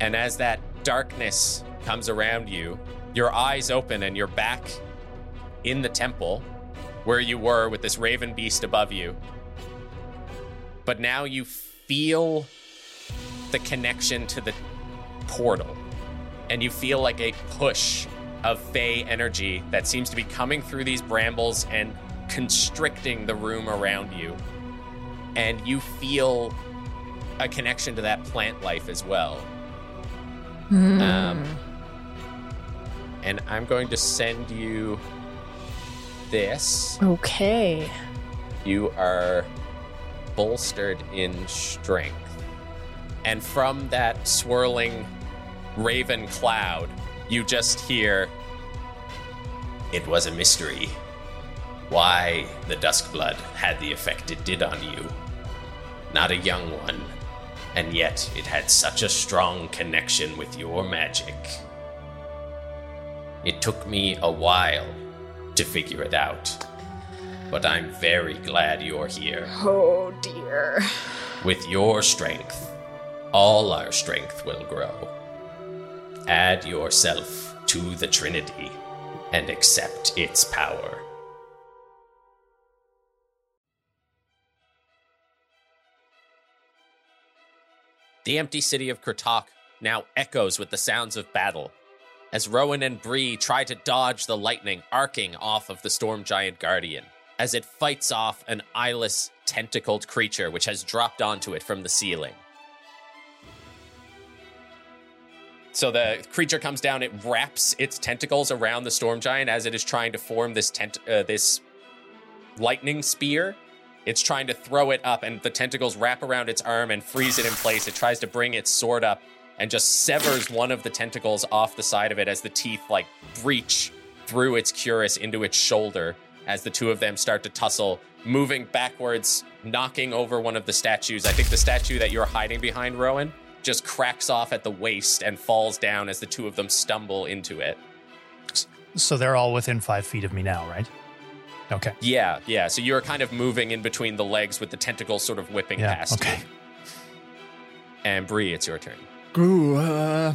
Speaker 1: And as that darkness comes around you, your eyes open and you're back in the temple where you were with this raven beast above you. But now you feel the connection to the portal. And you feel like a push of Fey energy that seems to be coming through these brambles and constricting the room around you. And you feel a connection to that plant life as well. Um, and I'm going to send you this.
Speaker 5: Okay.
Speaker 1: You are bolstered in strength. And from that swirling raven cloud, you just hear It was a mystery why the Duskblood had the effect it did on you. Not a young one, and yet it had such a strong connection with your magic. It took me a while to figure it out, but I'm very glad you're here.
Speaker 5: Oh dear.
Speaker 1: With your strength, all our strength will grow. Add yourself to the Trinity and accept its power. The empty city of Kra'Tok now echoes with the sounds of battle as Rowan and Bri try to dodge the lightning arcing off of the storm giant guardian as it fights off an eyeless, tentacled creature which has dropped onto it from the ceiling. So the creature comes down, it wraps its tentacles around the storm giant as it is trying to form this tent- uh, this lightning spear. It's trying to throw it up, and the tentacles wrap around its arm and freeze it in place. It tries to bring its sword up and just severs one of the tentacles off the side of it as the teeth like breach through its cuirass into its shoulder as the two of them start to tussle, moving backwards, knocking over one of the statues. I think the statue that you're hiding behind, Rowan, just cracks off at the waist and falls down as the two of them stumble into it.
Speaker 9: So they're all within five feet of me now, right? Okay.
Speaker 1: Yeah, yeah. So you're kind of moving in between the legs with the tentacles sort of whipping
Speaker 9: Yeah.
Speaker 1: past
Speaker 9: Okay.
Speaker 1: you. And Bri, it's your turn.
Speaker 10: Ooh, uh,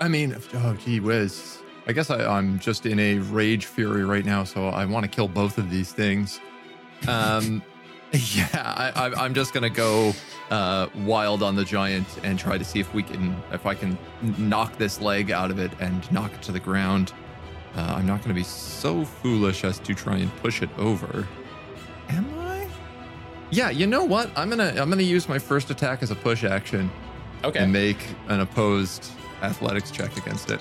Speaker 10: I mean, oh, gee whiz. I guess I, I'm just in a rage fury right now, so I want to kill both of these things. Um, yeah, I, I, I'm just gonna go uh, wild on the giant and try to see if we can, if I can knock this leg out of it and knock it to the ground. Uh, I'm not gonna be so foolish as to try and push it over. Am I? Yeah, you know what? I'm gonna I'm gonna use my first attack as a push action
Speaker 1: Okay.
Speaker 10: and make an opposed athletics check against it.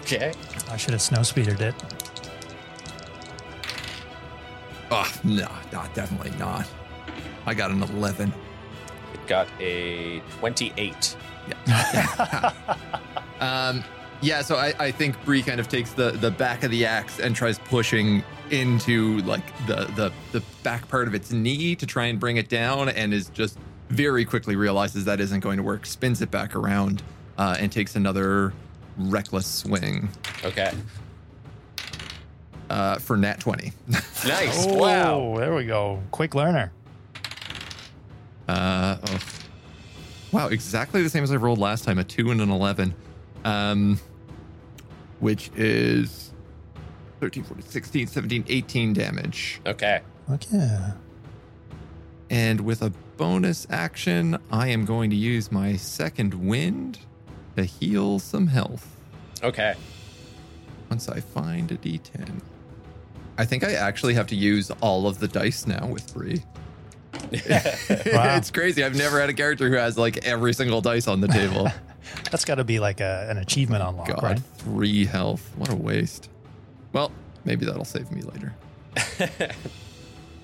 Speaker 1: Okay.
Speaker 9: I should have snow speedered it.
Speaker 10: Oh, no, no, definitely not. I got an 11.
Speaker 1: It got a 28.
Speaker 10: Um, yeah, so I, I think Bri kind of takes the, the back of the axe and tries pushing into like the, the the back part of its knee to try and bring it down, and is just very quickly realizes that isn't going to work. Spins it back around uh, and takes another reckless swing
Speaker 1: Okay.
Speaker 10: uh, for nat 20.
Speaker 1: Nice.
Speaker 9: Oh,
Speaker 1: Wow.
Speaker 9: there we go. Quick learner.
Speaker 10: Uh, oh. Wow, exactly the same as I rolled last time, a 2 and an 11. Um, which is 13, 14, 16, 17, 18 damage.
Speaker 1: Okay.
Speaker 9: Okay.
Speaker 10: And with a bonus action, I am going to use my second wind to heal some health
Speaker 1: Okay.
Speaker 10: once I find a d10. I think I actually have to use all of the dice now with Bri.
Speaker 9: Wow.
Speaker 10: it's crazy. I've never had a character who has like every single dice on the table.
Speaker 9: That's got to be like a, an achievement unlock,
Speaker 10: God,
Speaker 9: right?
Speaker 10: three health. What a waste. Well, maybe that'll save me later.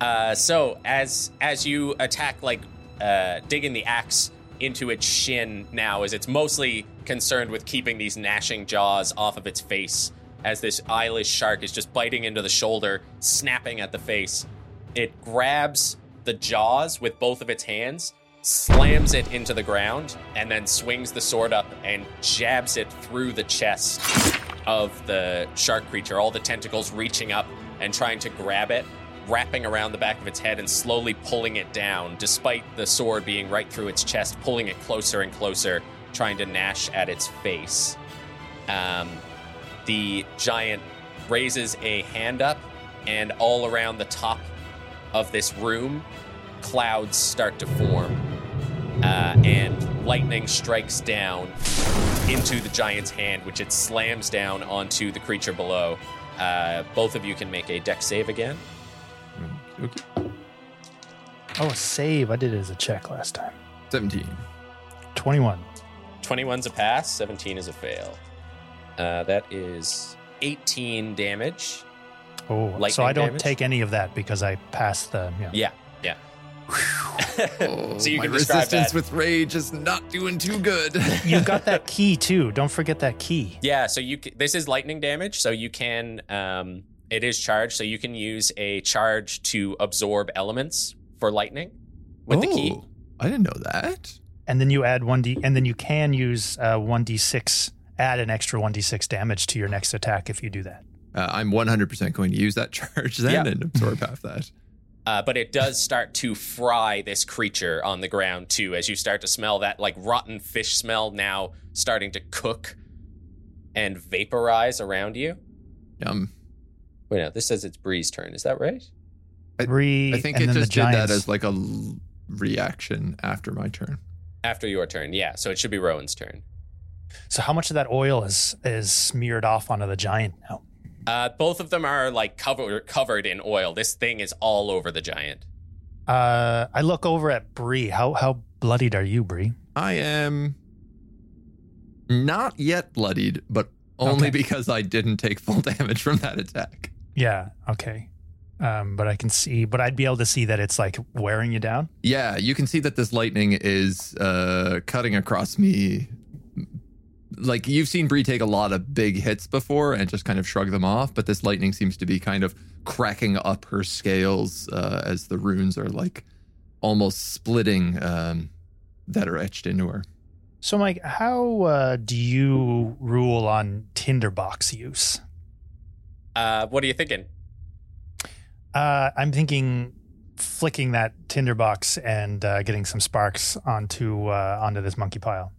Speaker 1: Uh, so as as you attack, like uh, digging the axe into its shin now, as it's mostly concerned with keeping these gnashing jaws off of its face, as this eyeless shark is just biting into the shoulder, snapping at the face. It grabs the jaws with both of its hands, slams it into the ground, and then swings the sword up and jabs it through the chest of the shark creature, all the tentacles reaching up and trying to grab it, wrapping around the back of its head and slowly pulling it down, despite the sword being right through its chest, pulling it closer and closer, trying to gnash at its face. Um, the giant raises a hand up, and all around the top of this room, clouds start to form. Uh, and lightning strikes down into the giant's hand, which it slams down onto the creature below. Uh, both of you can make a Dex save again.
Speaker 10: Okay.
Speaker 9: Oh, a save. I did it as a check last time.
Speaker 10: 17.
Speaker 9: 21.
Speaker 1: 21's a pass, 17 is a fail. Uh, that is 18 damage.
Speaker 9: Oh, so I don't
Speaker 1: damage?
Speaker 9: take any of that because I passed the. Yeah.
Speaker 1: Yeah, yeah. So you
Speaker 10: my
Speaker 1: can describe
Speaker 10: resistance
Speaker 1: that.
Speaker 10: with rage is not doing too good.
Speaker 9: You got that key too. Don't forget that key.
Speaker 1: Yeah, so you this is lightning damage, so you can um it is charged, so you can use a charge to absorb elements for lightning with the key.
Speaker 10: Oh, I didn't know that.
Speaker 9: And then you add 1d, and then you can use uh, 1d6, add an extra 1d6 damage to your next attack if you do that.
Speaker 10: Uh, I'm 100% going to use that charge then
Speaker 1: Yeah.
Speaker 10: and absorb half that.
Speaker 1: Uh, but it does start to fry this creature on the ground too, as you start to smell that like rotten fish smell now starting to cook and vaporize around you.
Speaker 10: Yum.
Speaker 1: Wait, no, this says it's Bri's turn. Is that right?
Speaker 10: I-
Speaker 9: Three,
Speaker 10: I think it just did that as like a l- reaction after my turn.
Speaker 1: After your turn, yeah. So it should be Rowan's turn.
Speaker 9: So how much of that oil is is smeared off onto the giant now?
Speaker 1: Uh, both of them are like covered covered in oil. This thing is all over the giant.
Speaker 9: Uh, I look over at Bri. How how bloodied are you, Bri?
Speaker 10: I am not yet bloodied, but only
Speaker 9: Okay.
Speaker 10: because I didn't take full damage from that attack.
Speaker 9: Yeah. Okay. Um, but I can see, but I'd be able to see that it's like wearing you down.
Speaker 10: Yeah, you can see that this lightning is uh, cutting across me. Like you've seen Bri take a lot of big hits before and just kind of shrug them off, but this lightning seems to be kind of cracking up her scales uh, as the runes are like almost splitting um, that are etched into her.
Speaker 9: So, Mike, how uh, do you rule on tinderbox use?
Speaker 1: Uh, what are you thinking?
Speaker 9: Uh, I'm thinking flicking that tinderbox and uh, getting some sparks onto uh, onto this monkey pile.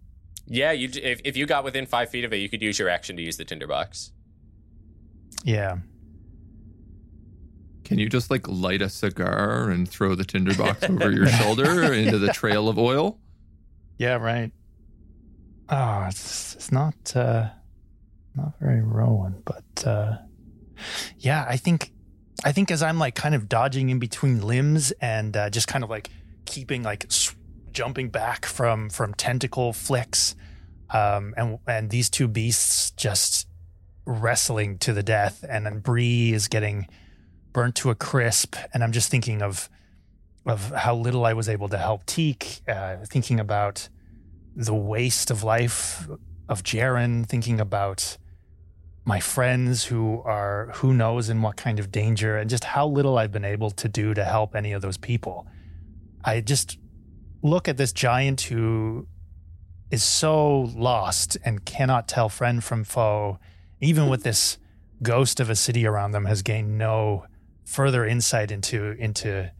Speaker 1: Yeah, you if, if you got within five feet of it, you could use your action to use the tinderbox.
Speaker 9: Yeah.
Speaker 10: Can you just like light a cigar and throw the tinderbox over your shoulder into the trail of oil?
Speaker 9: Yeah. Right. Oh, it's it's not uh, not very Rowan, but uh, yeah, I think I think as I'm like kind of dodging in between limbs and uh, just kind of like keeping like s- jumping back from from tentacle flicks, um, and and these two beasts just wrestling to the death, and then Bri is getting burnt to a crisp, and I'm just thinking of of how little I was able to help Teak, uh, thinking about the waste of life of Jaren, thinking about my friends who are who knows in what kind of danger and just how little I've been able to do to help any of those people. I just look at this giant who is so lost and cannot tell friend from foe, even with this ghost of a city around them has gained no further insight into into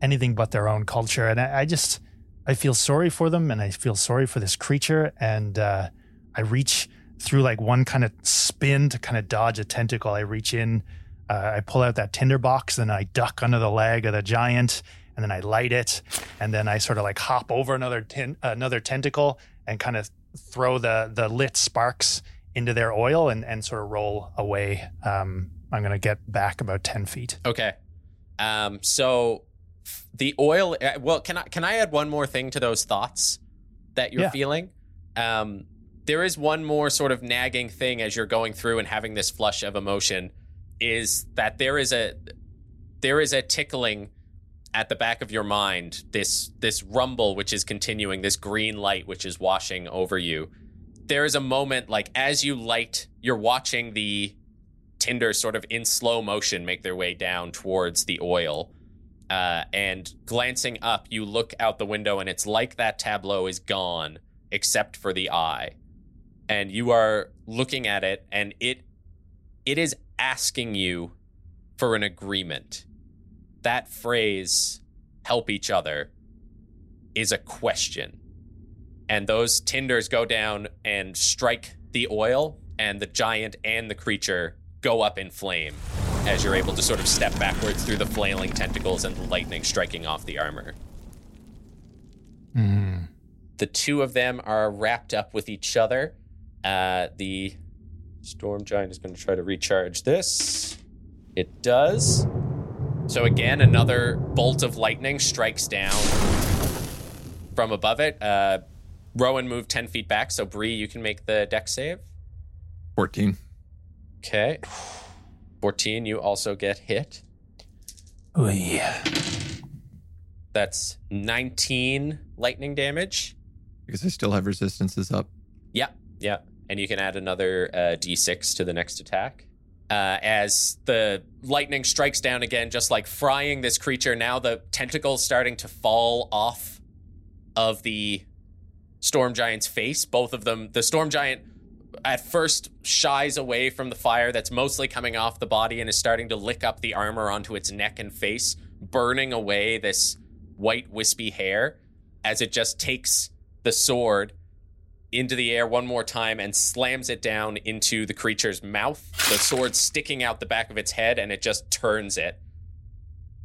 Speaker 9: anything but their own culture. And I, I just I feel sorry for them and I feel sorry for this creature. And uh, I reach through like one kind of spin to kind of dodge a tentacle. I reach in, uh, I pull out that tinder box, and I duck under the leg of the giant, and then I light it, and then I sort of like hop over another tin- another tentacle and kind of throw the the lit sparks into their oil and and sort of roll away. Um, I'm gonna get back about ten feet.
Speaker 1: Okay. Um, so the oil. uh, Well, can I can I add one more thing to those thoughts that you're
Speaker 9: Yeah.
Speaker 1: feeling? Um, there is one more sort of nagging thing as you're going through and having this flush of emotion, is that there is a there is a tickling at the back of your mind. This this rumble which is continuing. This green light which is washing over you. There is a moment like as you light, you're watching the tinder sort of in slow motion make their way down towards the oil. Uh, and glancing up, you look out the window, and it's like that tableau is gone, except for the eye. And you are looking at it, and it it is asking you for an agreement. That phrase, "help each other," is a question. And those tinders go down and strike the oil, and the giant and the creature go up in flame as you're able to sort of step backwards through the flailing tentacles and the lightning striking off the armor.
Speaker 9: Mm.
Speaker 1: The two of them are wrapped up with each other. Uh, the storm giant is going to try to recharge this. It does. So again, another bolt of lightning strikes down from above it. Uh, Rowan moved 10 feet back, so Bri, you can make the Dex save.
Speaker 10: 14.
Speaker 1: Okay. 14, you also get hit.
Speaker 9: Oy.
Speaker 1: That's 19 lightning damage.
Speaker 10: Because I still have resistances up.
Speaker 1: Yeah, yeah. And you can add another uh, d6 to the next attack. Uh, as the lightning strikes down again, just like frying this creature, now the tentacles starting to fall off of the storm giant's face. Both of them, the storm giant at first shies away from the fire that's mostly coming off the body and is starting to lick up the armor onto its neck and face, burning away this white wispy hair as it just takes the sword into the air one more time and slams it down into the creature's mouth. The sword sticking out the back of its head and it just turns it.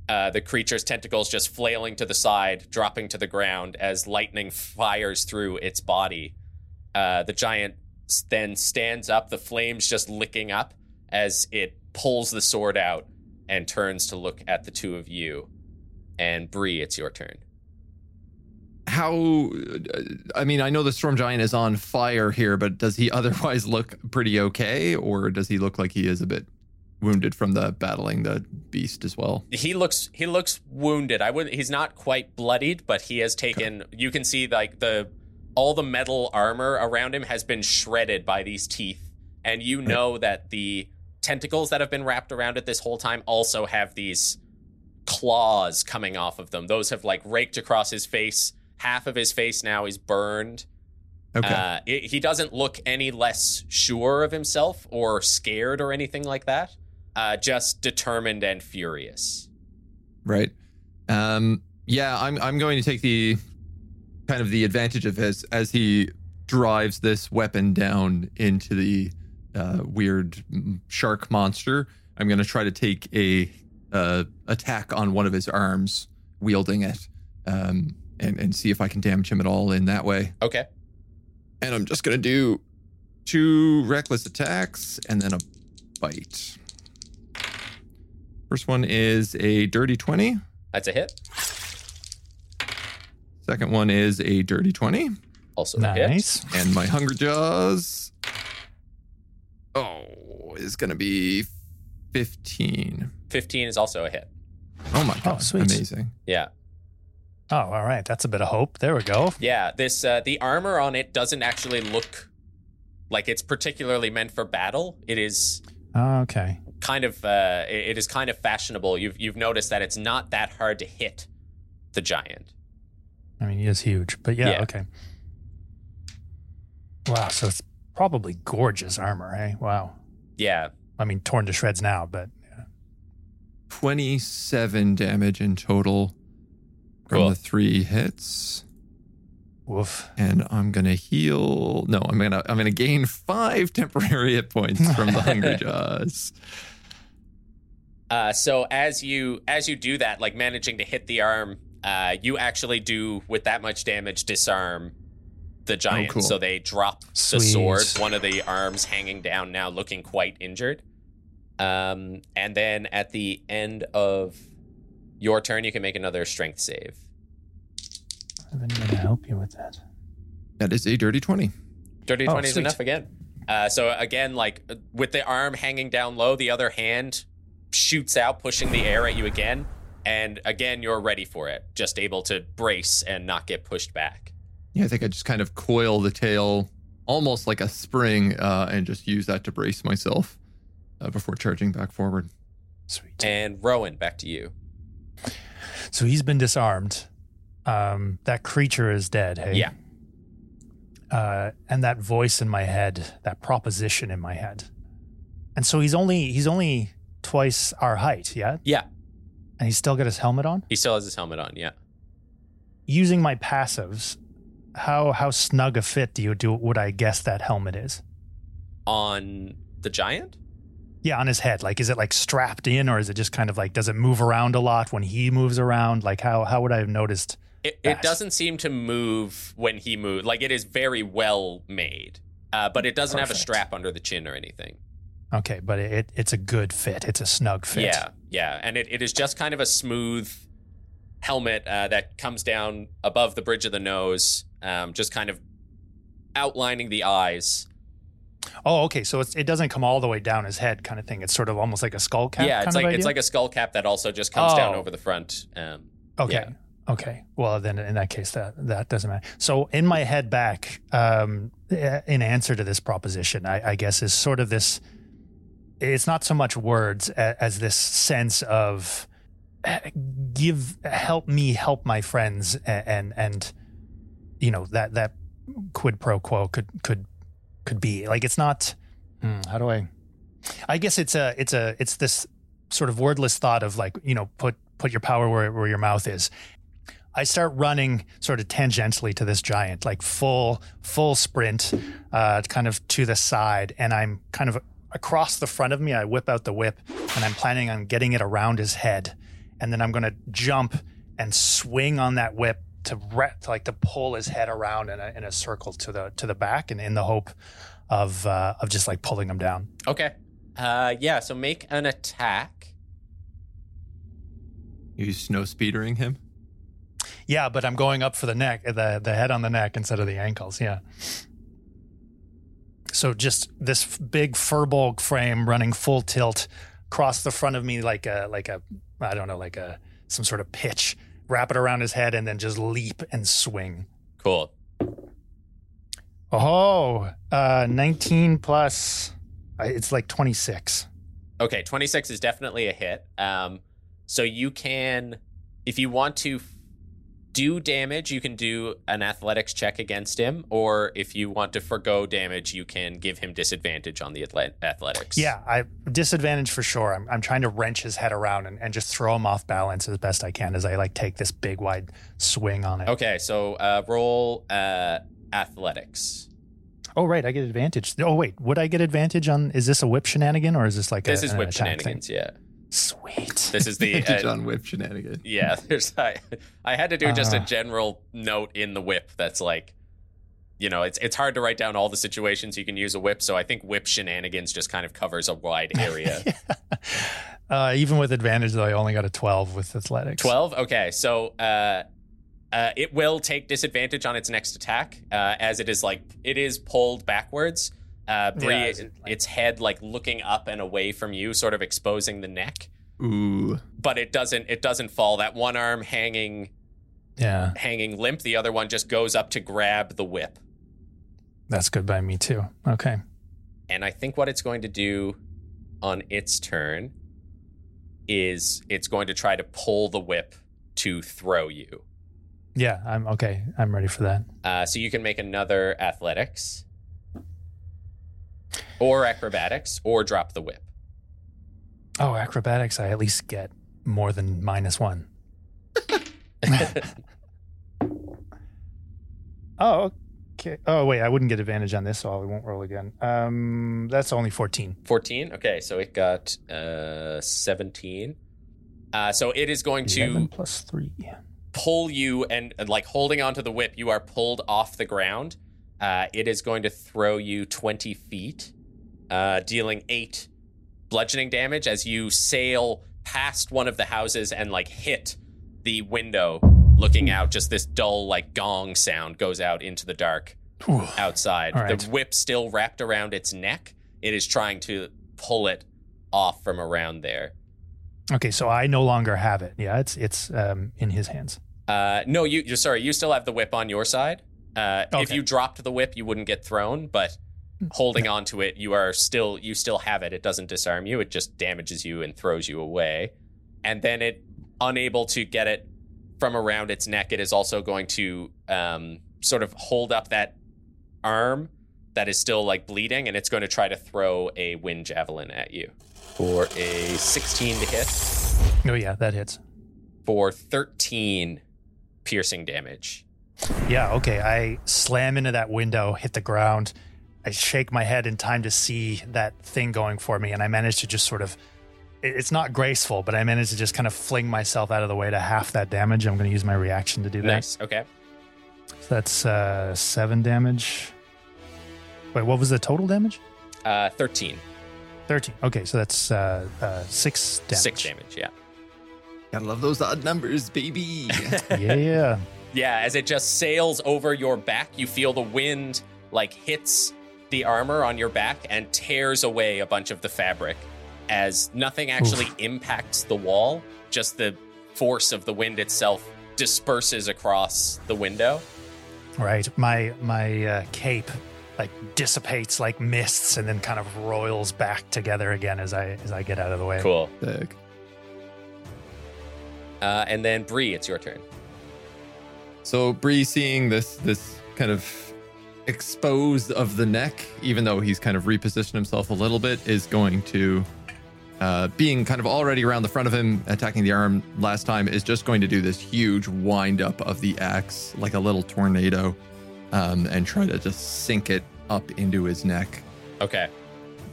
Speaker 1: Uh, the creature's tentacles just flailing to the side, dropping to the ground as lightning fires through its body. Uh, the giant then stands up, the flames just licking up as it pulls the sword out and turns to look at the two of you. And Bri, it's your turn.
Speaker 10: How, uh, I mean, I know the storm giant is on fire here, but does he otherwise look pretty okay? Or does he look like he is a bit wounded from the battling the beast as well?
Speaker 1: he looks he looks wounded. I would he's not quite bloodied, but he has taken you can see like the all the metal armor around him has been shredded by these teeth. And you know that the tentacles that have been wrapped around it this whole time also have these claws coming off of them. Those have like raked across his face. Half of his face now is burned.
Speaker 10: Okay.
Speaker 1: Uh, it, he doesn't look any less sure of himself or scared or anything like that. Uh, just determined and furious.
Speaker 10: Right. Um, yeah, I'm I'm going to take the kind of the advantage of his as he drives this weapon down into the uh, weird shark monster. I'm going to try to take a uh, attack on one of his arms, wielding it, um, and and see if I can damage him at all in that way.
Speaker 1: Okay.
Speaker 10: And I'm just going to do two reckless attacks and then a bite. First one is a dirty 20.
Speaker 1: That's a hit.
Speaker 10: Second one is a dirty 20.
Speaker 1: Also a hit.
Speaker 9: Nice.
Speaker 10: And my Hunger Jaws. Oh, is going to be 15.
Speaker 1: 15 is also a hit.
Speaker 10: Oh my God.
Speaker 9: Oh, sweet.
Speaker 10: Amazing.
Speaker 1: Yeah.
Speaker 9: Oh, all right. That's a bit of hope. There we go.
Speaker 1: Yeah, this uh, the armor on it doesn't actually look like it's particularly meant for battle. It is
Speaker 9: Okay.
Speaker 1: kind of uh, it it is kind of fashionable. You've you've noticed that it's not that hard to hit the giant.
Speaker 9: I mean, he is huge, but yeah,
Speaker 1: Yeah.
Speaker 9: okay. Wow. So it's probably gorgeous armor, eh? Wow.
Speaker 1: Yeah.
Speaker 9: I mean, torn to shreds now, but yeah.
Speaker 10: 27 damage in total from
Speaker 1: Cool.
Speaker 10: the three hits.
Speaker 9: woof.
Speaker 10: And I'm gonna heal. No, I'm gonna I'm gonna gain five temporary hit points from the hungry Jaws.
Speaker 1: Uh, so as you as you do that, like managing to hit the arm, uh, you actually do with that much damage disarm the giant.
Speaker 10: cool.
Speaker 1: So they drop the sword, one of the arms hanging down now, looking quite injured. Um, and then at the end of your turn, you can make another strength save.
Speaker 9: I have anyone to help you with that.
Speaker 10: That is a dirty 20.
Speaker 1: Dirty
Speaker 9: Oh,
Speaker 1: 20 is enough again. Uh, so again, like with the arm hanging down low, the other hand shoots out, pushing the air at you again. And again, you're ready for it, just able to brace and not get pushed back.
Speaker 10: Yeah, I think I just kind of coil the tail almost like a spring uh, and just use that to brace myself uh, before charging back forward.
Speaker 9: Sweet.
Speaker 1: And Rowan, back to you.
Speaker 9: So he's been disarmed. Um, that creature is dead. Hey.
Speaker 1: Yeah.
Speaker 9: Uh, and that voice in my head, that proposition in my head, and so he's only he's only twice our height. Yeah.
Speaker 1: Yeah,
Speaker 9: And he's still got his helmet on.
Speaker 1: he still has his helmet on. Yeah.
Speaker 9: Using my passives, how how snug a fit do you do? Would I guess that helmet is?
Speaker 1: On the giant?
Speaker 9: Yeah, on his head. Like, is it like strapped in, or is it just kind of like does it move around a lot when he moves around? Like, how how would I have noticed?
Speaker 1: It, it doesn't seem to move when he moves. Like it is very well made, uh, but it doesn't have a strap under the chin or anything.
Speaker 9: Okay, but it it's a good fit. It's a snug fit.
Speaker 1: Yeah, yeah, and it, it is just kind of a smooth helmet uh, that comes down above the bridge of the nose, um, just kind of outlining the eyes.
Speaker 9: Oh, okay. So it's, it doesn't come all the way down his head, kind of thing. It's sort of almost like a skull cap.
Speaker 1: yeah, it's like it's like a skull cap that also just comes down
Speaker 9: Oh.
Speaker 1: over the front. Um,
Speaker 9: Okay.
Speaker 1: Yeah.
Speaker 9: Okay. Well, then in that case, that that doesn't matter. So in my head back, um, in answer to this proposition, I, I guess is sort of this. It's not so much words as this sense of eh, give help me help my friends a- and and you know that that quid pro quo could could could be like it's not hmm, how do i i guess it's a it's a it's this sort of wordless thought of like you know put put your power where, where your mouth is i start running sort of tangentially to this giant like full full sprint uh kind of to the side and i'm kind of across the front of me i whip out the whip and i'm planning on getting it around his head and then i'm going to jump and swing on that whip to, re- to like to pull his head around in a, in a circle to the to the back and in the hope of uh, of just like pulling him down
Speaker 1: okay. Uh, yeah. So make an attack.
Speaker 10: You snow speedering him?
Speaker 9: Yeah, but I'm going up for the neck, the the head on the neck instead of the ankles. Yeah. So just this f- big furball frame running full tilt across the front of me like a like a I don't know like a some sort of pitch. Wrap it around his head and then just leap and swing.
Speaker 1: Cool.
Speaker 9: Oh, uh, 19 plus. It's like 26.
Speaker 1: Okay, 26 is definitely a hit. Um, so you can, if you want to do damage, you can do an athletics check against him, or if you want to forego damage, you can give him disadvantage on the athletics.
Speaker 9: Yeah, I disadvantage for sure. I'm, I'm trying to wrench his head around and, and just throw him off balance as best I can as I like take this big wide swing on it.
Speaker 1: Okay, so uh, roll uh, athletics.
Speaker 9: Oh, right. I get advantage. Oh, wait. Would I get advantage on? Is this a whip shenanigan or is this like
Speaker 1: This
Speaker 9: a,
Speaker 1: is whip
Speaker 9: attack thing?
Speaker 1: shenanigans. Yeah,
Speaker 9: Sweet.
Speaker 1: this is the
Speaker 10: Advantage
Speaker 1: uh,
Speaker 10: on whip shenanigan.
Speaker 1: yeah. There's I, I had to do just a
Speaker 9: Uh.
Speaker 1: general note in the whip that's like. You know, it's it's hard to write down all the situations you can use a whip, so I think whip shenanigans just kind of covers a wide area.
Speaker 9: uh, even with advantage, though, I only got a 12 with athletics.
Speaker 1: 12 okay so uh uh, it will take disadvantage on its next attack, uh, as it is like it is pulled backwards. Uh, Bri,
Speaker 9: Yeah, is it like-
Speaker 1: its head like looking up and away from you, sort of exposing the neck.
Speaker 10: Ooh.
Speaker 1: But it doesn't. It doesn't fall. That one arm hanging,
Speaker 9: Yeah,
Speaker 1: hanging limp. The other one just goes up to grab the whip.
Speaker 9: that's good by me, too. Okay.
Speaker 1: And I think what it's going to do on its turn is it's going to try to pull the whip to throw you.
Speaker 9: Yeah, I'm okay. I'm ready for that.
Speaker 1: Uh, so you can make another athletics or acrobatics or drop the whip.
Speaker 9: Oh, acrobatics, I at least get more than minus one. Oh, okay. Oh, wait, I wouldn't get advantage on this, so I won't roll again. Um, that's only 14.
Speaker 1: 14. Okay, so it got uh, 17. Uh, so it is going
Speaker 9: 11
Speaker 1: to
Speaker 9: plus 3.
Speaker 1: pull you and, and, like holding onto the whip, you are pulled off the ground. Uh, it is going to throw you 20 feet, uh, dealing eight bludgeoning damage as you sail past one of the houses and like hit the window looking out. Just this dull, like gong sound goes out into the dark
Speaker 9: Ooh.
Speaker 1: outside.
Speaker 9: Right.
Speaker 1: The whip still wrapped around its neck. It is trying to pull it off from around there.
Speaker 9: Okay, so I no longer have it. Yeah, it's it's um, in his hands.
Speaker 1: Uh, no, you. You're sorry. You still have the whip on your side. Uh, If you dropped the whip, you wouldn't get thrown. But holding on to it, you are still. You still have it. It doesn't disarm you. It just damages you and throws you away. And then it, unable to get it from around its neck, it is also going to um, sort of hold up that arm that is still like bleeding, and it's going to try to throw a wind javelin at you for a 16 to hit
Speaker 9: Oh, yeah, that hits.
Speaker 1: for 13 piercing damage.
Speaker 9: Yeah, okay. I slam into that window, hit the ground. I shake my head in time to see that thing going for me, and I manage to just sort of. It's not graceful, but I managed to just kind of fling myself out of the way to half that damage. I'm going to use my reaction to do that.
Speaker 1: Nice. Okay.
Speaker 9: So that's uh, seven damage. Wait, what was the total damage?
Speaker 1: Uh, 13.
Speaker 9: 13. Okay, so that's uh, uh, six damage.
Speaker 1: Six damage, yeah.
Speaker 10: Gotta love those odd numbers, baby.
Speaker 9: yeah, yeah.
Speaker 1: Yeah, as it just sails over your back, you feel the wind like hits the armor on your back and tears away a bunch of the fabric as nothing actually impacts the wall, just the force of the wind itself disperses across the window.
Speaker 9: Right. My my uh, cape like dissipates like mists and then kind of roils back together again as I as I get out of the way.
Speaker 1: Cool.
Speaker 10: Sick.
Speaker 1: Uh, and then Bri, it's your turn.
Speaker 10: So Bri seeing this this kind of exposed of the neck, even though he's kind of repositioned himself a little bit, is going to uh, being kind of already around the front of him, attacking the arm last time, is just going to do this huge wind up of the axe like a little tornado, um, and try to just sink it up into his neck
Speaker 1: Okay.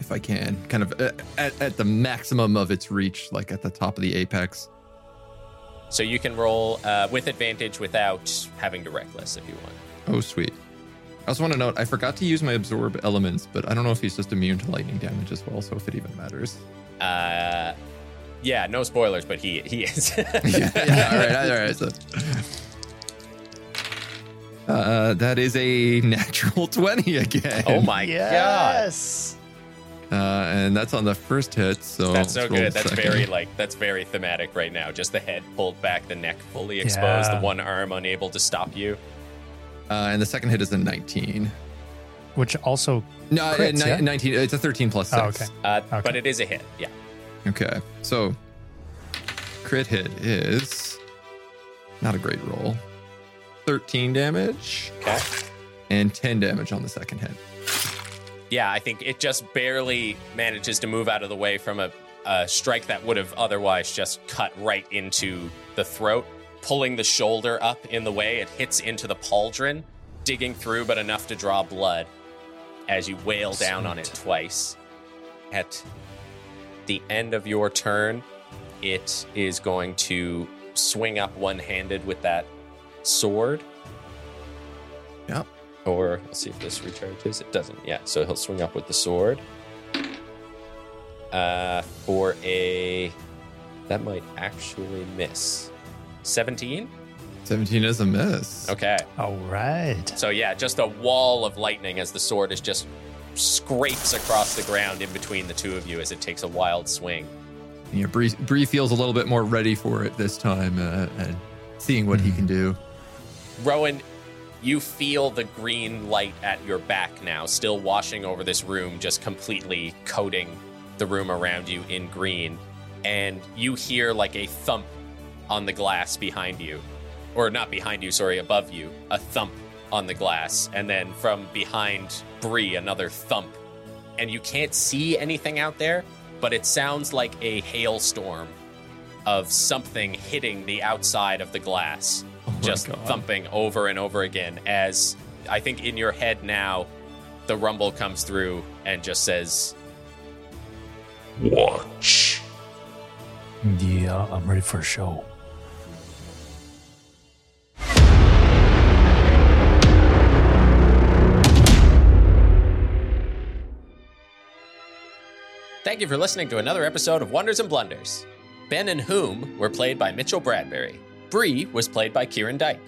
Speaker 10: if I can, kind of uh, at, at the maximum of its reach, like at the top of the apex.
Speaker 1: So you can roll uh, with advantage without having to reckless if you want.
Speaker 10: Oh, sweet. I also want to note I forgot to use my absorb elements, but I don't know if he's just immune to lightning damage as well, so if it even matters.
Speaker 1: Uh, yeah, no spoilers, but he he is.
Speaker 10: yeah, yeah, all right, all right. So. Uh, that is a natural 20 again.
Speaker 1: oh my god,
Speaker 9: Yes.
Speaker 10: Uh, and that's on the first hit, so
Speaker 1: that's so good. That's
Speaker 10: second.
Speaker 1: very like that's very thematic right now. Just the head pulled back, the neck fully exposed,
Speaker 9: Yeah.
Speaker 1: the one arm unable to stop you.
Speaker 10: Uh, and the second hit is a 19.
Speaker 9: Which also
Speaker 10: No, uh, ni-
Speaker 9: yeah?
Speaker 10: 19. It's a 13 plus 6.
Speaker 9: Oh, okay.
Speaker 1: Uh,
Speaker 9: Okay.
Speaker 1: But it is a hit. Yeah.
Speaker 10: Okay, so crit hit is not a great roll. 13 damage
Speaker 1: Okay.
Speaker 10: and 10 damage on the second hit.
Speaker 1: Yeah, I think it just barely manages to move out of the way from a, a strike that would have otherwise just cut right into the throat, pulling the shoulder up in the way. It hits into the pauldron, digging through, but enough to draw blood as you wail down on it twice. At the end of your turn, it is going to swing up one handed with that sword.
Speaker 10: Yep.
Speaker 1: Or let's see if this recharges. It doesn't. Yeah. So he'll swing up with the sword. Uh, for a that might actually miss. Seventeen.
Speaker 10: 17 is a miss.
Speaker 1: Okay.
Speaker 9: all right.
Speaker 1: So yeah, just a wall of lightning as the sword is just scrapes across the ground in between the two of you as it takes a wild swing.
Speaker 10: Yeah, Bri, Bri feels a little bit more ready for it this time uh, and seeing what he can do.
Speaker 1: Rowan, you feel the green light at your back now, still washing over this room, just completely coating the room around you in green. And you hear like a thump on the glass behind you. Or not behind you, sorry, above you. A thump on the glass. And then from behind Bri, another thump. And you can't see anything out there, but it sounds like a hailstorm of something hitting the outside of the glass oh just
Speaker 10: God.
Speaker 1: thumping over and over again as I think in your head now the rumble comes through and just says
Speaker 7: Watch.
Speaker 9: Yeah, I'm ready for a show.
Speaker 1: Thank you for listening to another episode of Wonders and Blunders. Ben and Hoom were played by Mitchel Bradbury. Bri was played by Ciaran Dyke.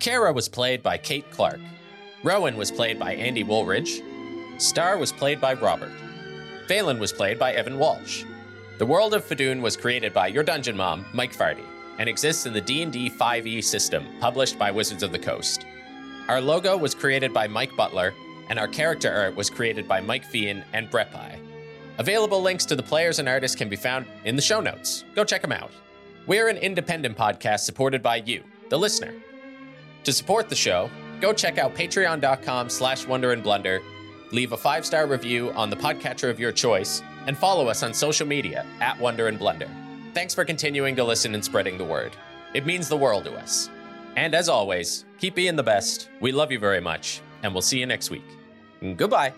Speaker 1: Cara was played by Kate Clark. Rowan was played by Andy Woolridge. Star was played by Robert. Vaelin was played by Evan Walsh. The World of Fadoon was created by your dungeon mom, Mike Fardy, and exists in the D&D 5e system, published by Wizards of the Coast. Our logo was created by Mike Butler, and our character art was created by Mike Feehan and Brepai. Available links to the players and artists can be found in the show notes. Go check them out. We're an independent podcast supported by you, the listener. To support the show, go check out patreon.com slash wonder and leave a five-star review on the podcatcher of your choice, and follow us on social media at Wonder and Blunder. Thanks for continuing to listen and spreading the word. It means the world to us. And as always, keep being the best. We love you very much, and we'll see you next week. Goodbye.